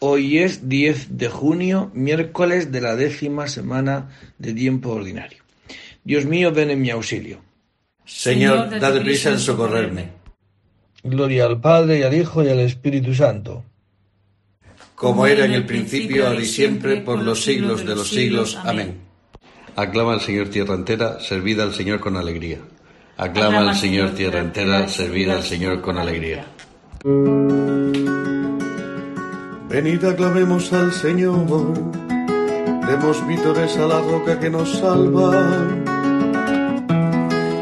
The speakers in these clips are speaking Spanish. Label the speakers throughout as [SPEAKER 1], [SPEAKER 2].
[SPEAKER 1] Hoy es 10 de junio, miércoles de la décima semana de tiempo ordinario. Dios mío, ven en mi auxilio.
[SPEAKER 2] Señor, dad prisa en socorrerme.
[SPEAKER 1] Gloria al Padre y al Hijo y al Espíritu Santo.
[SPEAKER 2] Como era en el principio, ahora y siempre, por los siglos de los siglos. Amén.
[SPEAKER 3] Aclama al Señor tierra entera, servid al Señor con alegría. Aclama al Señor tierra entera, servid al Señor con alegría.
[SPEAKER 4] Venid aclamemos al Señor, demos vítores a la roca que nos salva.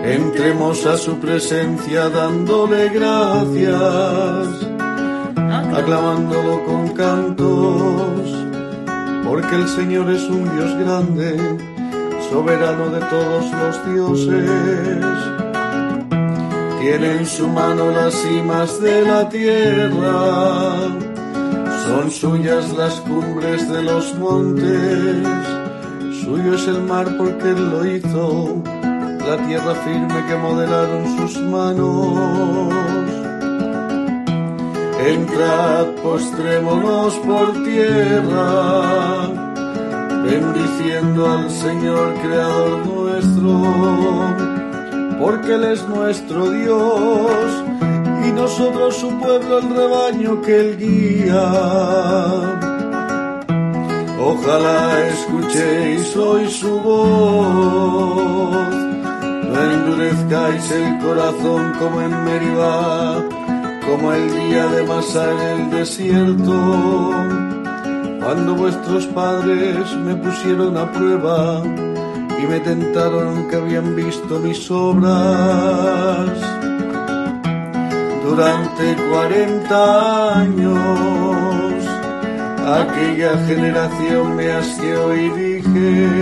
[SPEAKER 4] Entremos a su presencia dándole gracias, aclamándolo con cantos, porque el Señor es un Dios grande, soberano de todos los dioses. Tiene en su mano las cimas de la tierra son suyas las cumbres de los montes, suyo es el mar porque él lo hizo, la tierra firme que modelaron sus manos. Entrad, postrémonos por tierra, bendiciendo al Señor Creador nuestro, porque Él es nuestro Dios nosotros su pueblo el rebaño que él guía. Ojalá escuchéis hoy su voz, no endurezcáis el corazón como en Meribá, como el día de Masá en el desierto, cuando vuestros padres me pusieron a prueba y me tentaron que habían visto mis obras durante cuarenta años. Aquella generación me asqueó y dije,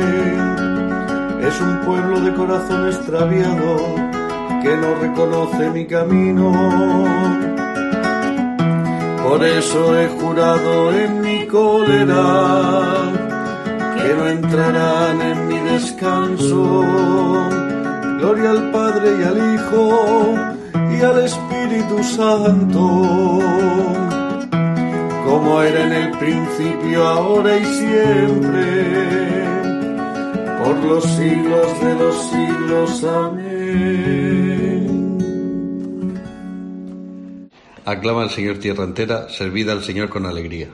[SPEAKER 4] es un pueblo de corazón extraviado que no reconoce mi camino. Por eso he jurado en mi cólera que no entrarán en mi descanso. Gloria al Padre y al Hijo y al Espíritu Santo, como era en el principio, ahora y siempre, por los siglos de los siglos. Amén.
[SPEAKER 3] Aclama al Señor tierra entera, servida al Señor con alegría.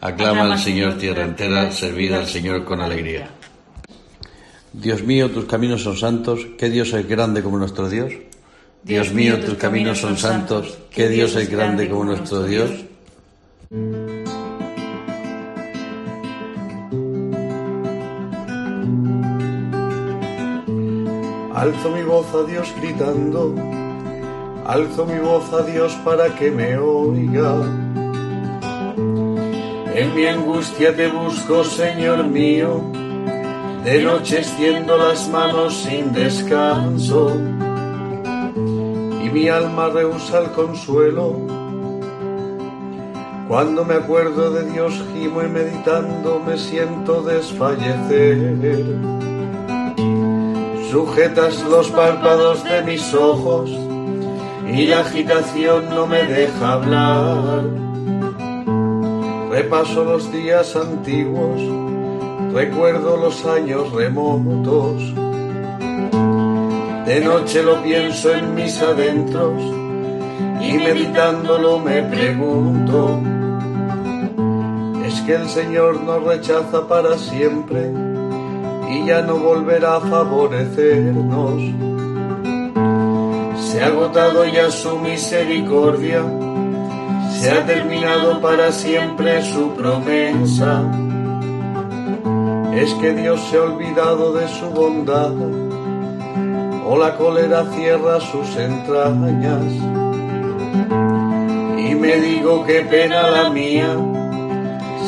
[SPEAKER 3] Aclama al Señor tierra entera, servida al Señor con alegría. Dios mío, tus caminos son santos, ¿qué Dios es grande como nuestro Dios? Dios mío, tus caminos son santos, ¿qué Dios es grande como nuestro Dios?
[SPEAKER 4] Alzo mi voz a Dios gritando, alzo mi voz a Dios para que me oiga. En mi angustia te busco, Señor mío, de noche extiendo las manos sin descanso mi alma rehúsa el consuelo. Cuando me acuerdo de Dios gimo y meditando me siento desfallecer. Sujetas los párpados de mis ojos y la agitación no me deja hablar. Repaso los días antiguos, recuerdo los años remotos de noche lo pienso en mis adentros y meditándolo me pregunto, ¿es que el Señor nos rechaza para siempre y ya no volverá a favorecernos? Se ha agotado ya su misericordia, se ha terminado para siempre su promesa. Es que Dios se ha olvidado de su bondad o la cólera cierra sus entrañas. Y me digo qué pena la mía,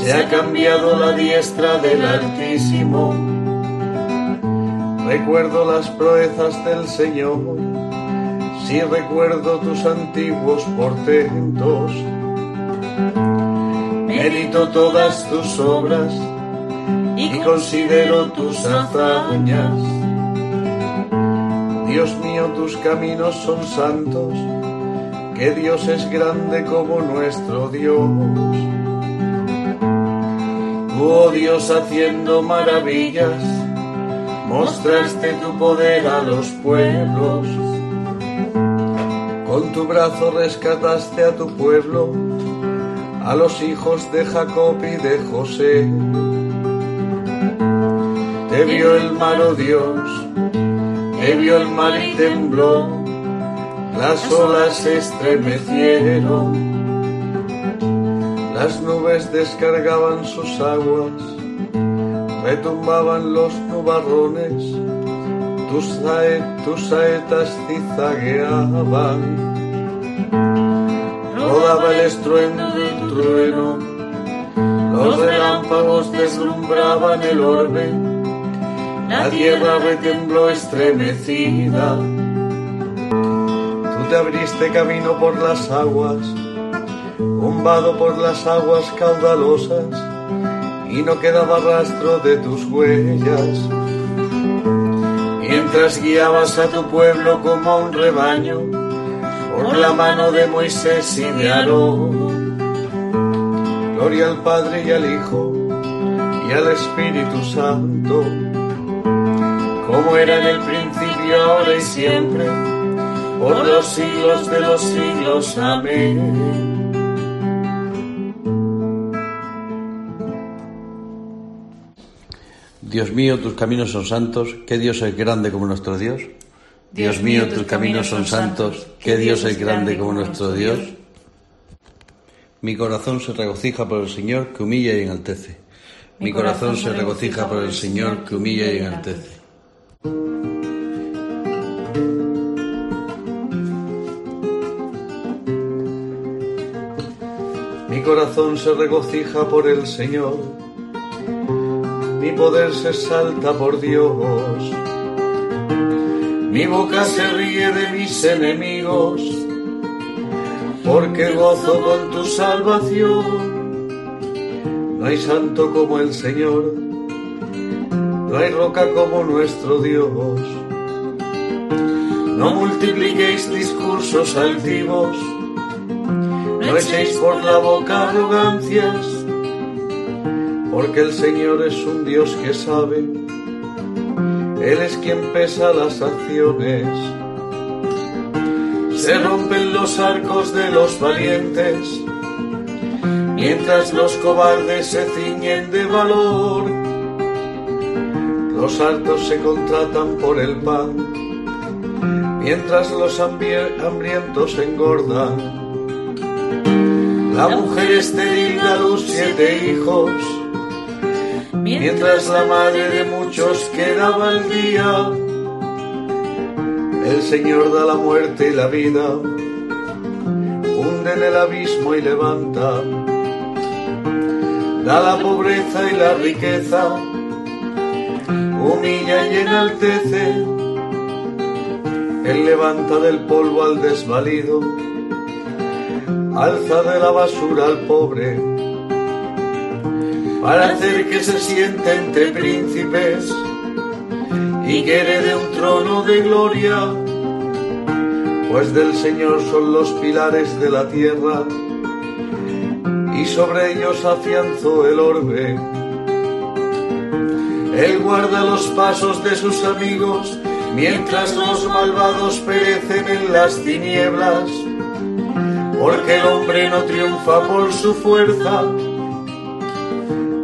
[SPEAKER 4] se ha cambiado la diestra del Altísimo. Recuerdo las proezas del Señor, si recuerdo tus antiguos portentos. Medito todas tus obras y considero tus hazañas Dios mío, tus caminos son santos, que Dios es grande como nuestro Dios. Oh Dios, haciendo maravillas, mostraste tu poder a los pueblos. Con tu brazo rescataste a tu pueblo, a los hijos de Jacob y de José. Te vio el mar, oh Dios, vio el mar y tembló, las olas se estremecieron. Las nubes descargaban sus aguas, retumbaban los nubarrones, tus, saetas cizagueaban. Rodaba el estruendo del trueno, los relámpagos deslumbraban el orbe, la tierra retembló estremecida. Tú te abriste camino por las aguas, bombado por las aguas caudalosas y no quedaba rastro de tus huellas. Mientras guiabas a tu pueblo como a un rebaño por la mano de Moisés y de Aarón. Gloria al Padre y al Hijo y al Espíritu Santo, como era en el principio, ahora y siempre, por los siglos de los siglos. Amén.
[SPEAKER 3] Dios mío, tus caminos son santos, ¿qué Dios es grande como nuestro Dios? Dios mío, tus caminos son santos, ¿qué Dios es grande como nuestro Dios? Mi corazón se regocija por el Señor que humilla y enaltece. Mi corazón se regocija por el Señor que humilla y enaltece.
[SPEAKER 4] Mi corazón se regocija por el Señor mi poder se salta por Dios. Mi boca se ríe de mis enemigos, porque gozo con tu salvación. No hay santo como el Señor, hay roca como nuestro Dios. No multipliquéis discursos altivos, no echéis por la boca arrogancias porque el Señor es un Dios que sabe, Él es quien pesa las acciones. Se rompen los arcos de los valientes, mientras los cobardes se ciñen de valor. Los altos se contratan por el pan, mientras los hambrientos engordan. La mujer estéril da luz siete hijos, mientras la madre de muchos quedaba al día. El Señor da la muerte y la vida, hunde en el abismo y levanta, da la pobreza y la riqueza, humilla y enaltece. Él levanta del polvo al desvalido, alza de la basura al pobre para hacer que se siente entre príncipes y que herede un trono de gloria, pues del Señor son los pilares de la tierra y sobre ellos afianzó el orbe. Él guarda los pasos de sus amigos mientras los malvados perecen en las tinieblas, porque el hombre no triunfa por su fuerza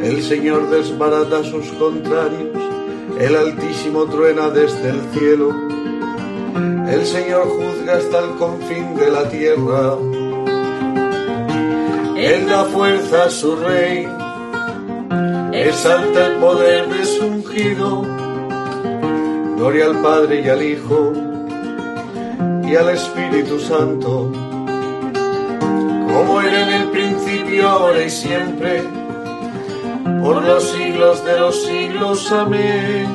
[SPEAKER 4] el Señor desbarata a sus contrarios, el Altísimo truena desde el cielo. El Señor juzga hasta el confín de la tierra. Él da fuerza a su rey, exalta el poder de su ungido. Gloria al Padre y al Hijo y al Espíritu Santo, como era en el principio, ahora y siempre por los siglos de los siglos. Amén.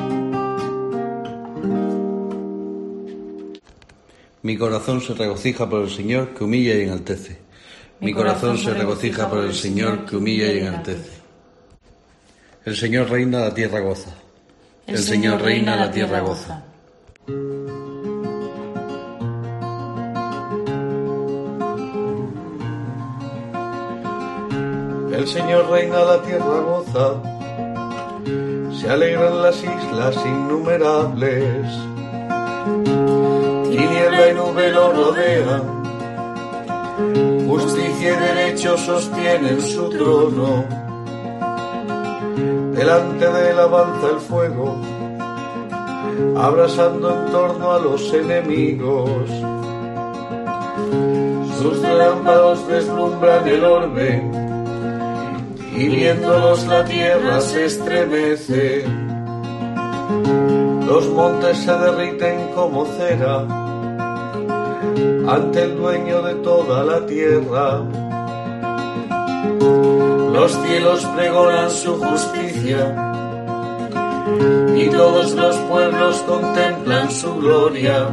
[SPEAKER 3] Mi corazón se regocija por el Señor que humilla y enaltece. Mi corazón se regocija por el Señor que humilla y enaltece. El Señor reina, la tierra goza. El Señor reina, la tierra goza.
[SPEAKER 4] El Señor reina, la tierra goza se alegran las islas innumerables. Tiniebla y nube lo rodean, justicia y derecho sostienen su trono. Delante de él avanza el fuego, abrasando en torno a los enemigos. Sus relámpagos deslumbran el orbe y viéndolos la tierra se estremece. Los montes se derriten como cera ante el dueño de toda la tierra. Los cielos pregonan su justicia y todos los pueblos contemplan su gloria.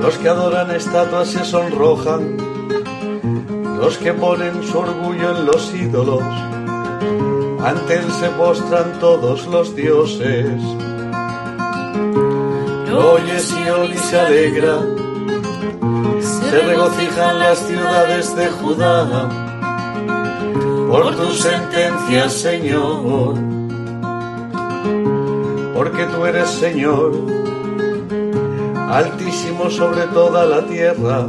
[SPEAKER 4] Los que adoran estatuas se sonrojan los que ponen su orgullo en los ídolos, ante él se postran todos los dioses. Oye Sion y se alegra, se regocijan las ciudades de Judá por tu sentencia, Señor, porque tú eres Señor, altísimo sobre toda la tierra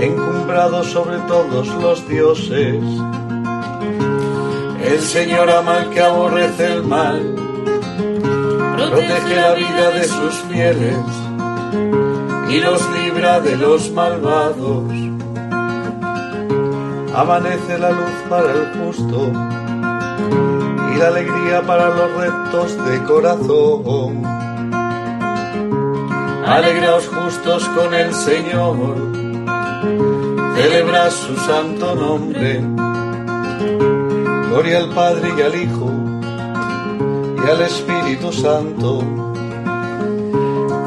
[SPEAKER 4] encumbrado sobre todos los dioses. El Señor ama al que aborrece el mal, protege la vida de sus fieles y los libra de los malvados. Amanece la luz para el justo y la alegría para los rectos de corazón. Alegraos justos con el Señor celebra su santo nombre. Gloria al Padre y al Hijo y al Espíritu Santo,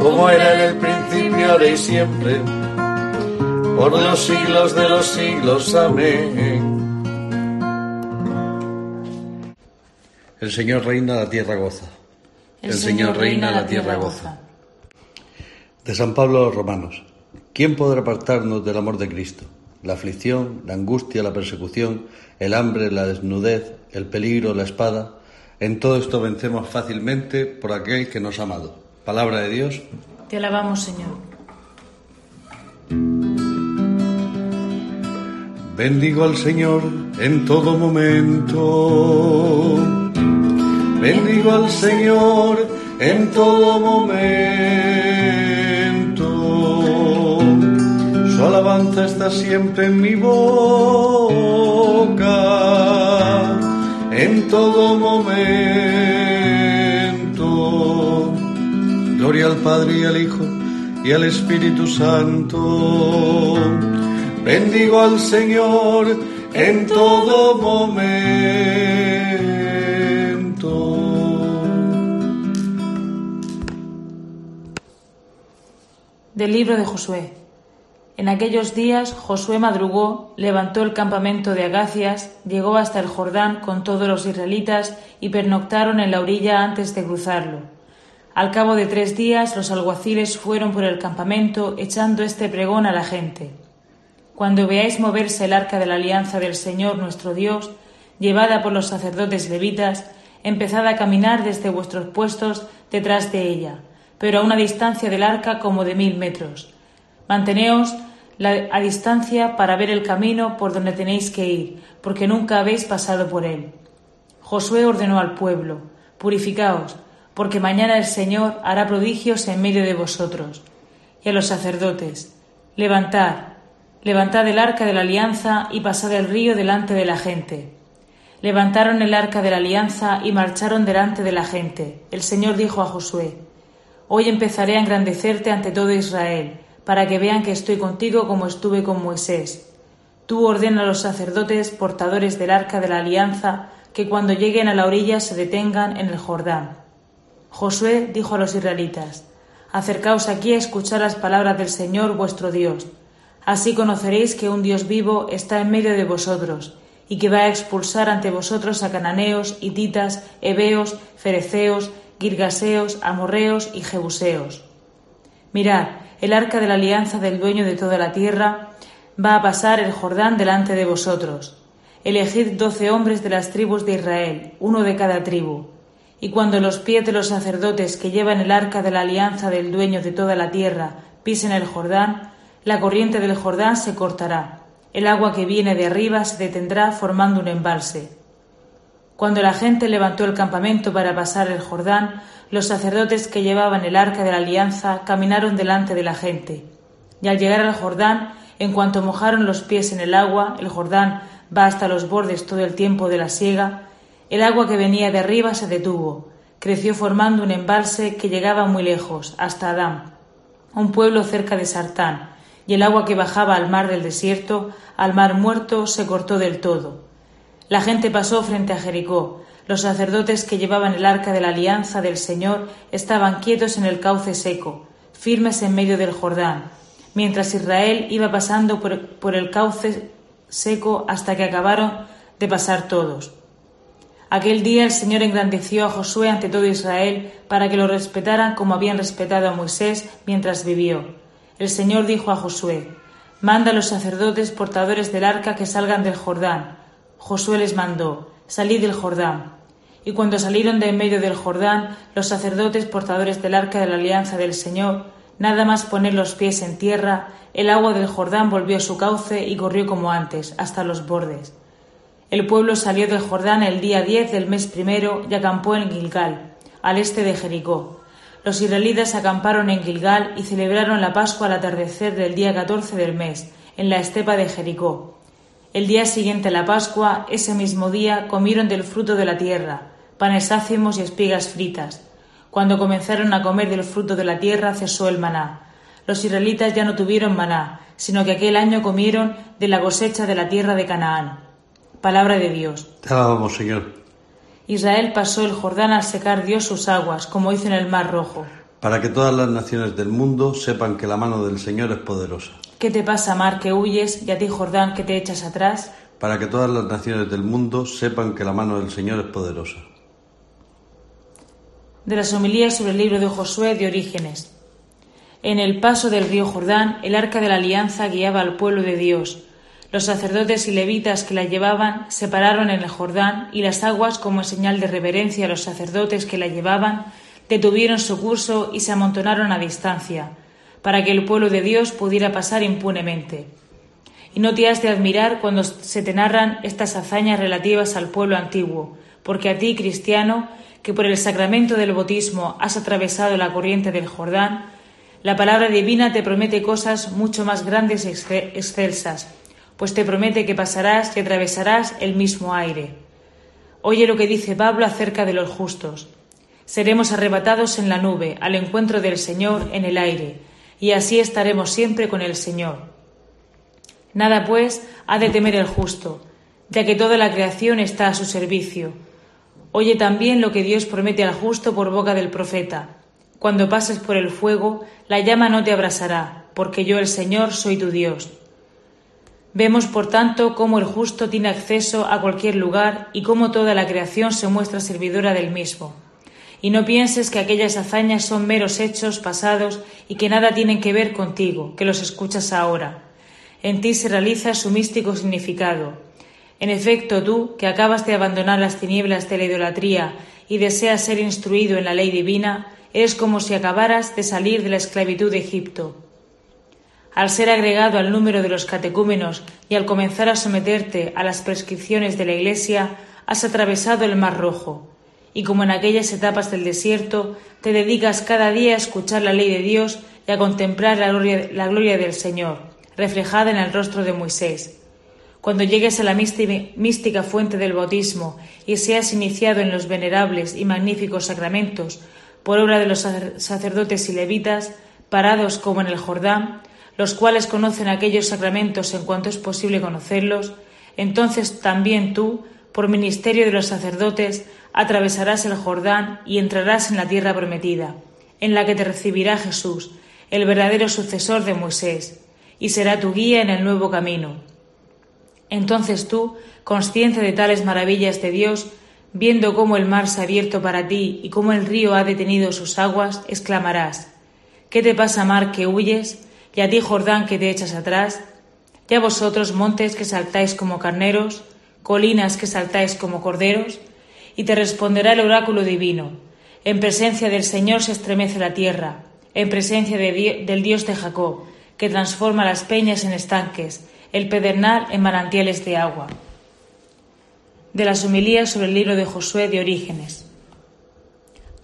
[SPEAKER 4] como era en el principio, ahora y siempre, por los siglos de los siglos. Amén.
[SPEAKER 3] El Señor reina, la tierra goza.
[SPEAKER 5] El, Señor reina, la tierra goza.
[SPEAKER 3] De San Pablo a los Romanos. ¿Quién podrá apartarnos del amor de Cristo? La aflicción, la angustia, la persecución, el hambre, la desnudez, el peligro, la espada. En todo esto vencemos fácilmente por aquel que nos ha amado. Palabra de Dios.
[SPEAKER 5] Te alabamos, Señor.
[SPEAKER 4] Bendigo al Señor en todo momento. Bendigo al Señor en todo momento alabanza está siempre en mi boca, en todo momento. Gloria al Padre y al Hijo y al Espíritu Santo. Bendigo al Señor en todo momento.
[SPEAKER 5] Del libro de Josué. En aquellos días Josué madrugó, levantó el campamento de Agacias, llegó hasta el Jordán con todos los israelitas y pernoctaron en la orilla antes de cruzarlo. Al cabo de tres días los alguaciles fueron por el campamento echando este pregón a la gente. Cuando veáis moverse el arca de la alianza del Señor nuestro Dios, llevada por los sacerdotes levitas, empezad a caminar desde vuestros puestos detrás de ella, pero a una distancia del arca como de mil metros Manteneos a distancia para ver el camino por donde tenéis que ir, porque nunca habéis pasado por él. Josué ordenó al pueblo, Purificaos, porque mañana el Señor hará prodigios en medio de vosotros. Y a los sacerdotes, Levantad, levantad el arca de la alianza y pasad el río delante de la gente. Levantaron el arca de la alianza y marcharon delante de la gente. El Señor dijo a Josué, Hoy empezaré a engrandecerte ante todo Israel para que vean que estoy contigo como estuve con Moisés. Tú ordena a los sacerdotes portadores del arca de la alianza que cuando lleguen a la orilla se detengan en el Jordán. Josué dijo a los israelitas, Acercaos aquí a escuchar las palabras del Señor vuestro Dios. Así conoceréis que un Dios vivo está en medio de vosotros, y que va a expulsar ante vosotros a cananeos, hititas, heveos, fereceos, girgaseos, amorreos y jebuseos. Mirad, el arca de la alianza del dueño de toda la tierra, va a pasar el Jordán delante de vosotros. elegid doce hombres de las tribus de Israel, uno de cada tribu. Y cuando los pies de los sacerdotes que llevan el arca de la alianza del dueño de toda la tierra pisen el Jordán, la corriente del Jordán se cortará, el agua que viene de arriba se detendrá formando un embalse. Cuando la gente levantó el campamento para pasar el Jordán, los sacerdotes que llevaban el arca de la alianza caminaron delante de la gente. Y al llegar al Jordán, en cuanto mojaron los pies en el agua, el Jordán va hasta los bordes todo el tiempo de la siega, el agua que venía de arriba se detuvo, creció formando un embalse que llegaba muy lejos, hasta Adán, un pueblo cerca de Sartán, y el agua que bajaba al mar del desierto, al mar muerto, se cortó del todo. La gente pasó frente a Jericó. Los sacerdotes que llevaban el arca de la alianza del Señor estaban quietos en el cauce seco, firmes en medio del Jordán, mientras Israel iba pasando por, por el cauce seco hasta que acabaron de pasar todos. Aquel día el Señor engrandeció a Josué ante todo Israel para que lo respetaran como habían respetado a Moisés mientras vivió. El Señor dijo a Josué, Manda a los sacerdotes portadores del arca que salgan del Jordán. Josué les mandó, Salid del Jordán. Y cuando salieron de en medio del Jordán, los sacerdotes portadores del arca de la alianza del Señor, nada más poner los pies en tierra, el agua del Jordán volvió su cauce y corrió como antes, hasta los bordes. El pueblo salió del Jordán el día diez del mes primero y acampó en Gilgal, al este de Jericó. Los israelitas acamparon en Gilgal y celebraron la Pascua al atardecer del día catorce del mes, en la estepa de Jericó. El día siguiente a la Pascua, ese mismo día, comieron del fruto de la tierra, panes ácimos y espigas fritas. Cuando comenzaron a comer del fruto de la tierra, cesó el maná. Los israelitas ya no tuvieron maná, sino que aquel año comieron de la cosecha de la tierra de Canaán. Palabra de Dios.
[SPEAKER 3] Te alabamos, Señor.
[SPEAKER 5] Israel pasó el Jordán al secar Dios sus aguas, como hizo en el Mar Rojo.
[SPEAKER 3] Para que todas las naciones del mundo sepan que la mano del Señor es poderosa.
[SPEAKER 5] ¿Qué te pasa, Mar, que huyes, y a ti, Jordán, que te echas atrás?
[SPEAKER 3] Para que todas las naciones del mundo sepan que la mano del Señor es poderosa.
[SPEAKER 5] De las homilías sobre el libro de Josué de Orígenes. En el paso del río Jordán, el arca de la alianza guiaba al pueblo de Dios los sacerdotes y levitas que la llevaban se pararon en el Jordán y las aguas, como señal de reverencia a los sacerdotes que la llevaban, detuvieron su curso y se amontonaron a distancia, para que el pueblo de Dios pudiera pasar impunemente. Y no te has de admirar cuando se te narran estas hazañas relativas al pueblo antiguo, porque a ti, cristiano, que por el sacramento del bautismo has atravesado la corriente del Jordán, la palabra divina te promete cosas mucho más grandes y excelsas pues te promete que pasarás y atravesarás el mismo aire. Oye lo que dice Pablo acerca de los justos. Seremos arrebatados en la nube al encuentro del Señor en el aire, y así estaremos siempre con el Señor. Nada, pues, ha de temer el justo, ya que toda la creación está a su servicio. Oye también lo que Dios promete al justo por boca del profeta. Cuando pases por el fuego, la llama no te abrasará, porque yo el Señor soy tu Dios. Vemos, por tanto, cómo el justo tiene acceso a cualquier lugar y cómo toda la creación se muestra servidora del mismo. Y no pienses que aquellas hazañas son meros hechos pasados y que nada tienen que ver contigo, que los escuchas ahora. En ti se realiza su místico significado. En efecto, tú, que acabas de abandonar las tinieblas de la idolatría y deseas ser instruido en la ley divina, eres como si acabaras de salir de la esclavitud de Egipto al ser agregado al número de los catecúmenos y al comenzar a someterte a las prescripciones de la Iglesia, has atravesado el Mar Rojo, y como en aquellas etapas del desierto, te dedicas cada día a escuchar la ley de Dios y a contemplar la gloria, del Señor, reflejada en el rostro de Moisés. Cuando llegues a la mística fuente del bautismo y seas iniciado en los venerables y magníficos sacramentos por obra de los sacerdotes y levitas, parados como en el Jordán, los cuales conocen aquellos sacramentos en cuanto es posible conocerlos, entonces también tú, por ministerio de los sacerdotes, atravesarás el Jordán y entrarás en la tierra prometida, en la que te recibirá Jesús, el verdadero sucesor de Moisés, y será tu guía en el nuevo camino. Entonces tú, consciente de tales maravillas de Dios, viendo cómo el mar se ha abierto para ti y cómo el río ha detenido sus aguas, exclamarás ¿Qué te pasa, mar, que huyes? Y a ti, Jordán, que te echas atrás, ya vosotros, montes que saltáis como carneros, colinas que saltáis como corderos? Y te responderá el oráculo divino. En presencia del Señor se estremece la tierra, en presencia del Dios de Jacob, que transforma las peñas en estanques, el pedernal en manantiales de agua. De las homilías sobre el libro de Josué de Orígenes.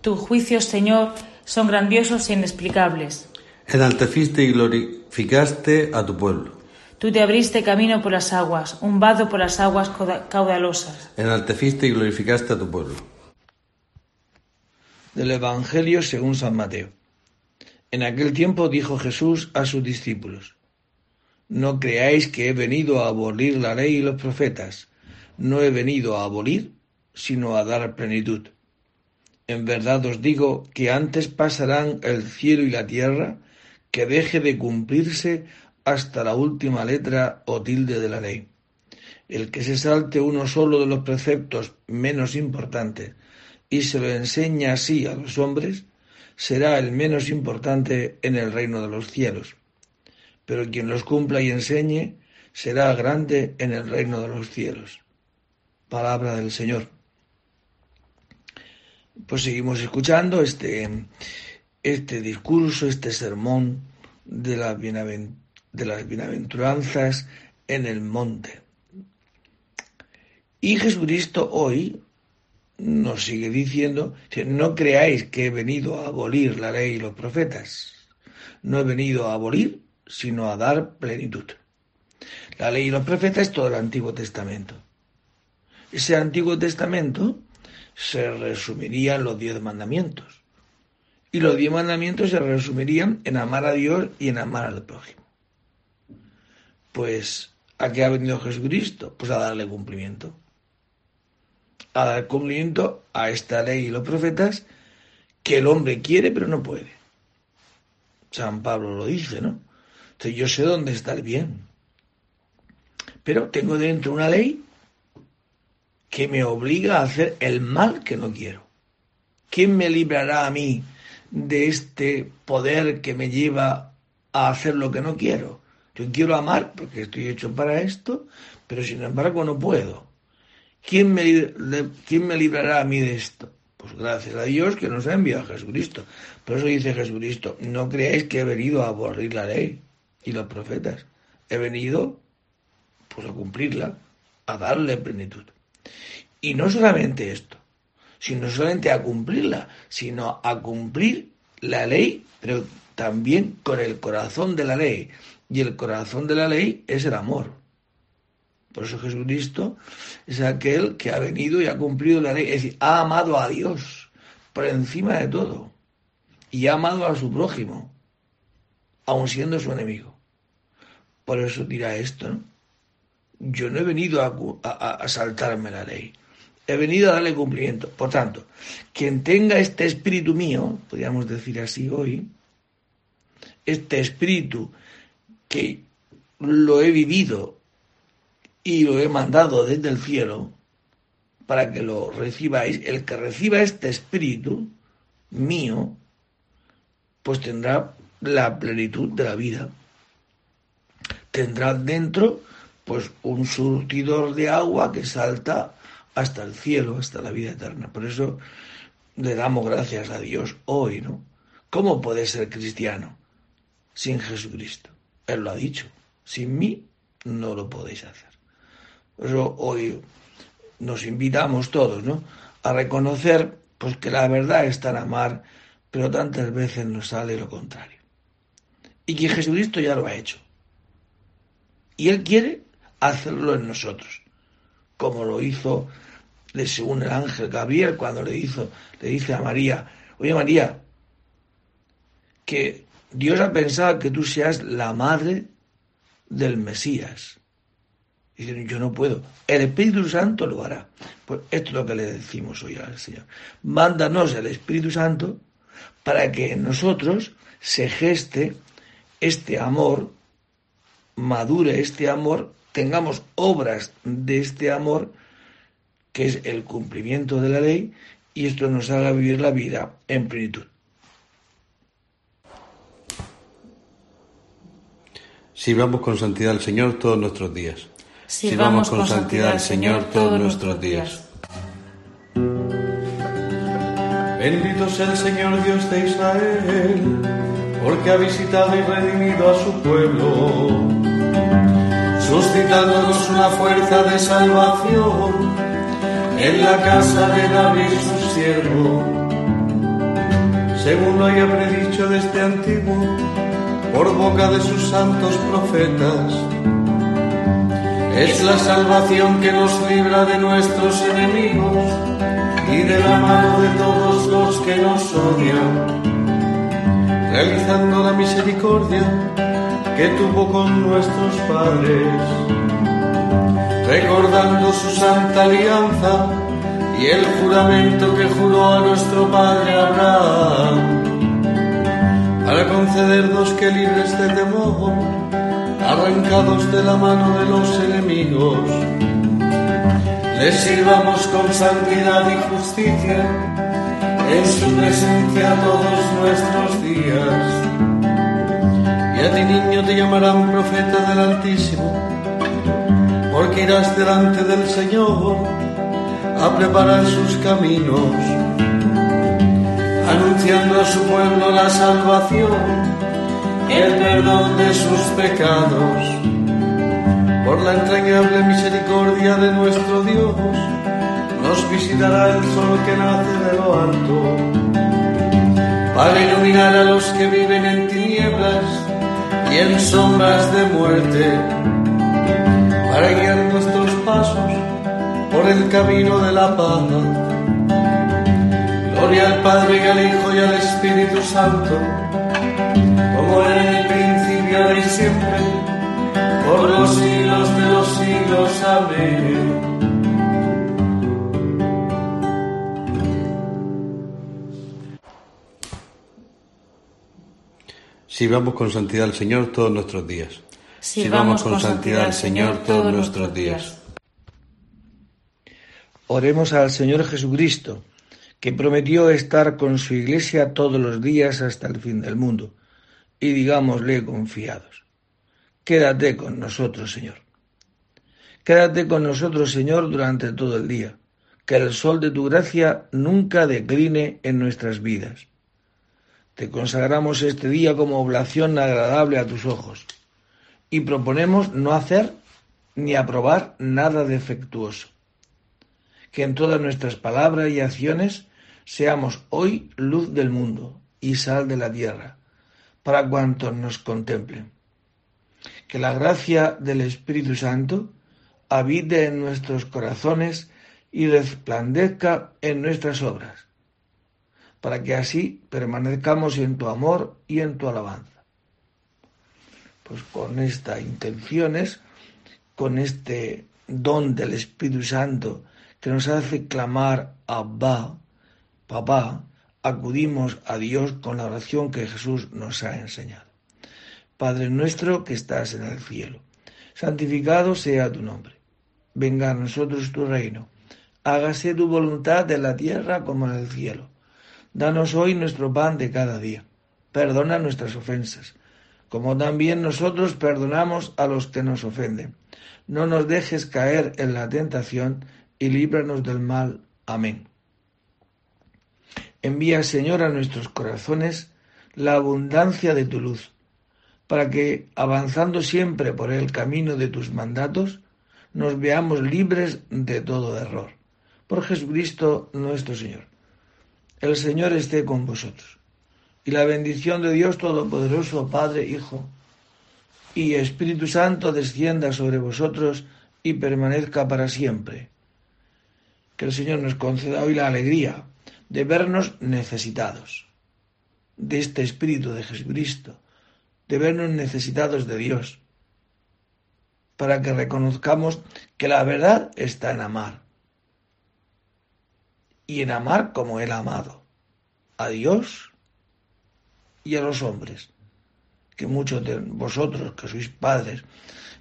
[SPEAKER 5] Tus juicios, Señor, son grandiosos e inexplicables.
[SPEAKER 3] Enalteciste y glorificaste a tu pueblo.
[SPEAKER 5] Tú te abriste camino por las aguas, un vado por las aguas caudalosas.
[SPEAKER 3] Enalteciste y glorificaste a tu pueblo.
[SPEAKER 1] Del Evangelio según San Mateo. En aquel tiempo dijo Jesús a sus discípulos, No creáis que he venido a abolir la ley y los profetas. No he venido a abolir, sino a dar plenitud. En verdad os digo que antes pasarán el cielo y la tierra que deje de cumplirse hasta la última letra o tilde de la ley. El que se salte uno solo de los preceptos menos importantes y se lo enseña así a los hombres, será el menos importante en el reino de los cielos. Pero quien los cumpla y enseñe será grande en el reino de los cielos. Palabra del Señor pues seguimos escuchando este, este discurso, este sermón de, de las bienaventuranzas en el monte. Y Jesucristo hoy nos sigue diciendo, no creáis que he venido a abolir la ley y los profetas. No he venido a abolir, sino a dar plenitud. La ley y los profetas es todo el Antiguo Testamento. Ese Antiguo Testamento se resumirían los diez mandamientos. Y los diez mandamientos se resumirían en amar a Dios y en amar al prójimo. Pues, ¿a qué ha venido Jesucristo? Pues a darle cumplimiento. A dar cumplimiento a esta ley y los profetas que el hombre quiere pero no puede. San Pablo lo dice, ¿no? Entonces yo sé dónde está el bien. Pero tengo dentro una ley que me obliga a hacer el mal que no quiero. ¿Quién me librará a mí de este poder que me lleva a hacer lo que no quiero? Yo quiero amar porque estoy hecho para esto, pero sin embargo no puedo. ¿Quién me, ¿quién me librará a mí de esto? Pues gracias a Dios que nos ha enviado a Jesucristo. Por eso dice Jesucristo, no creáis que he venido a aburrir la ley y los profetas. He venido pues a cumplirla, a darle plenitud. Y no solamente esto, sino solamente a cumplirla, sino a cumplir la ley, pero también con el corazón de la ley. Y el corazón de la ley es el amor. Por eso Jesucristo es aquel que ha venido y ha cumplido la ley, es decir, ha amado a Dios por encima de todo y ha amado a su prójimo, aun siendo su enemigo. Por eso dirá esto. Yo no he venido a saltarme la ley, he venido a darle cumplimiento. Por tanto, quien tenga este espíritu mío, podríamos decir así hoy, este espíritu que lo he vivido y lo he mandado desde el cielo para que lo recibáis, el que reciba este espíritu mío, pues tendrá la plenitud de la vida. Tendrá dentro pues un surtidor de agua que salta hasta el cielo, hasta la vida eterna. Por eso le damos gracias a Dios hoy, ¿no? ¿Cómo puede ser cristiano sin Jesucristo? Él lo ha dicho. Sin mí no lo podéis hacer. Por eso hoy nos invitamos todos, ¿no? A reconocer pues que la verdad está en amar, pero tantas veces nos sale lo contrario. Y que Jesucristo ya lo ha hecho. Y Él quiere hacerlo en nosotros, como lo hizo según el ángel Gabriel cuando le, hizo, le dice a María, oye María, que Dios ha pensado que tú seas la madre del Mesías. Y dicen, yo no puedo. El Espíritu Santo lo hará. Pues esto es lo que le decimos hoy al Señor. Mándanos el Espíritu Santo para que en nosotros se geste este amor, madure este amor, tengamos obras de este amor que es el cumplimiento de la ley, y esto nos haga vivir la vida en plenitud.
[SPEAKER 3] Sirvamos con santidad al Señor todos nuestros días.
[SPEAKER 5] Sirvamos con santidad al Señor todos nuestros días.
[SPEAKER 4] Bendito sea el Señor Dios de Israel, porque ha visitado y redimido a su pueblo, suscitándonos una fuerza de salvación en la casa de David su siervo, según lo haya predicho desde antiguo por boca de sus santos profetas. Es la salvación que nos libra de nuestros enemigos y de la mano de todos los que nos odian, realizando la misericordia que tuvo con nuestros padres, recordando su santa alianza y el juramento que juró a nuestro padre Abraham, para concedernos que libres de temor, arrancados de la mano de los enemigos, les sirvamos con santidad y justicia en su presencia todos nuestros días. Y a ti niño te llamarán profeta del Altísimo, porque irás delante del Señor a preparar sus caminos, anunciando a su pueblo la salvación el perdón de sus pecados. Por la entrañable misericordia de nuestro Dios, nos visitará el sol que nace de lo alto, para iluminar a los que viven en tinieblas y en sombras de muerte, para guiar nuestros pasos por el camino de la paz. Gloria al Padre y al Hijo y al Espíritu Santo, como en el principio y siempre por los siglos de los siglos. Amén.
[SPEAKER 3] Sirvamos con santidad al Señor todos nuestros días.
[SPEAKER 5] Sirvamos con santidad al Señor todos nuestros días.
[SPEAKER 1] Oremos al Señor Jesucristo, que prometió estar con su iglesia todos los días hasta el fin del mundo, y digámosle confiados. Quédate con nosotros, Señor. Quédate con nosotros, Señor, durante todo el día. Que el sol de tu gracia nunca decline en nuestras vidas. Te consagramos este día como oblación agradable a tus ojos y proponemos no hacer ni aprobar nada defectuoso. Que en todas nuestras palabras y acciones seamos hoy luz del mundo y sal de la tierra para cuantos nos contemplen que la gracia del Espíritu Santo habite en nuestros corazones y resplandezca en nuestras obras, para que así permanezcamos en tu amor y en tu alabanza. Pues con estas intenciones, con este don del Espíritu Santo que nos hace clamar Abba, papá, acudimos a Dios con la oración que Jesús nos ha enseñado. Padre nuestro que estás en el cielo, santificado sea tu nombre. Venga a nosotros tu reino. Hágase tu voluntad en la tierra como en el cielo. Danos hoy nuestro pan de cada día. Perdona nuestras ofensas, como también nosotros perdonamos a los que nos ofenden. No nos dejes caer en la tentación y líbranos del mal. Amén. Envía, Señor, a nuestros corazones la abundancia de tu luz para que, avanzando siempre por el camino de tus mandatos, nos veamos libres de todo error. Por Jesucristo nuestro Señor. El Señor esté con vosotros. Y la bendición de Dios Todopoderoso, Padre, Hijo y Espíritu Santo descienda sobre vosotros y permanezca para siempre. Que el Señor nos conceda hoy la alegría de vernos necesitados de este Espíritu de Jesucristo de vernos necesitados de Dios, para que reconozcamos que la verdad está en amar, y en amar como Él ha amado, a Dios y a los hombres, que muchos de vosotros, que sois padres,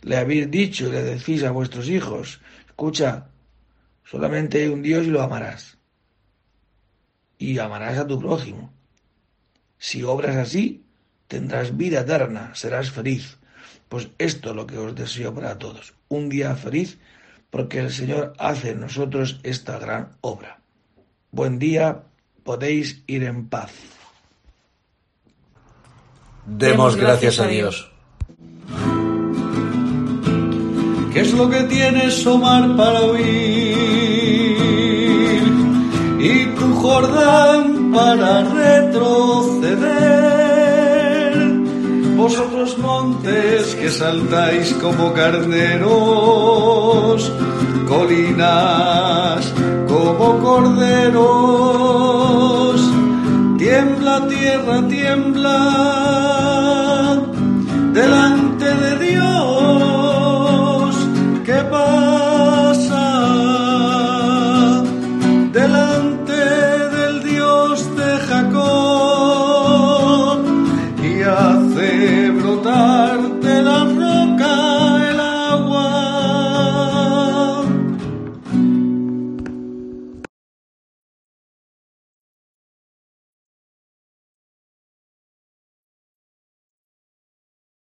[SPEAKER 1] le habéis dicho y le decís a vuestros hijos, escucha, solamente hay un Dios y lo amarás, y amarás a tu prójimo. Si obras así, tendrás vida eterna, serás feliz. Pues esto es lo que os deseo para todos. Un día feliz porque el Señor hace en nosotros esta gran obra. Buen día, podéis ir en paz.
[SPEAKER 2] Demos gracias a Dios.
[SPEAKER 4] ¿Qué es lo que tienes Omar para huir? Y tu Jordán para retroceder. Vosotros montes que saltáis como carneros, colinas como corderos. Tiembla tierra, tiembla de la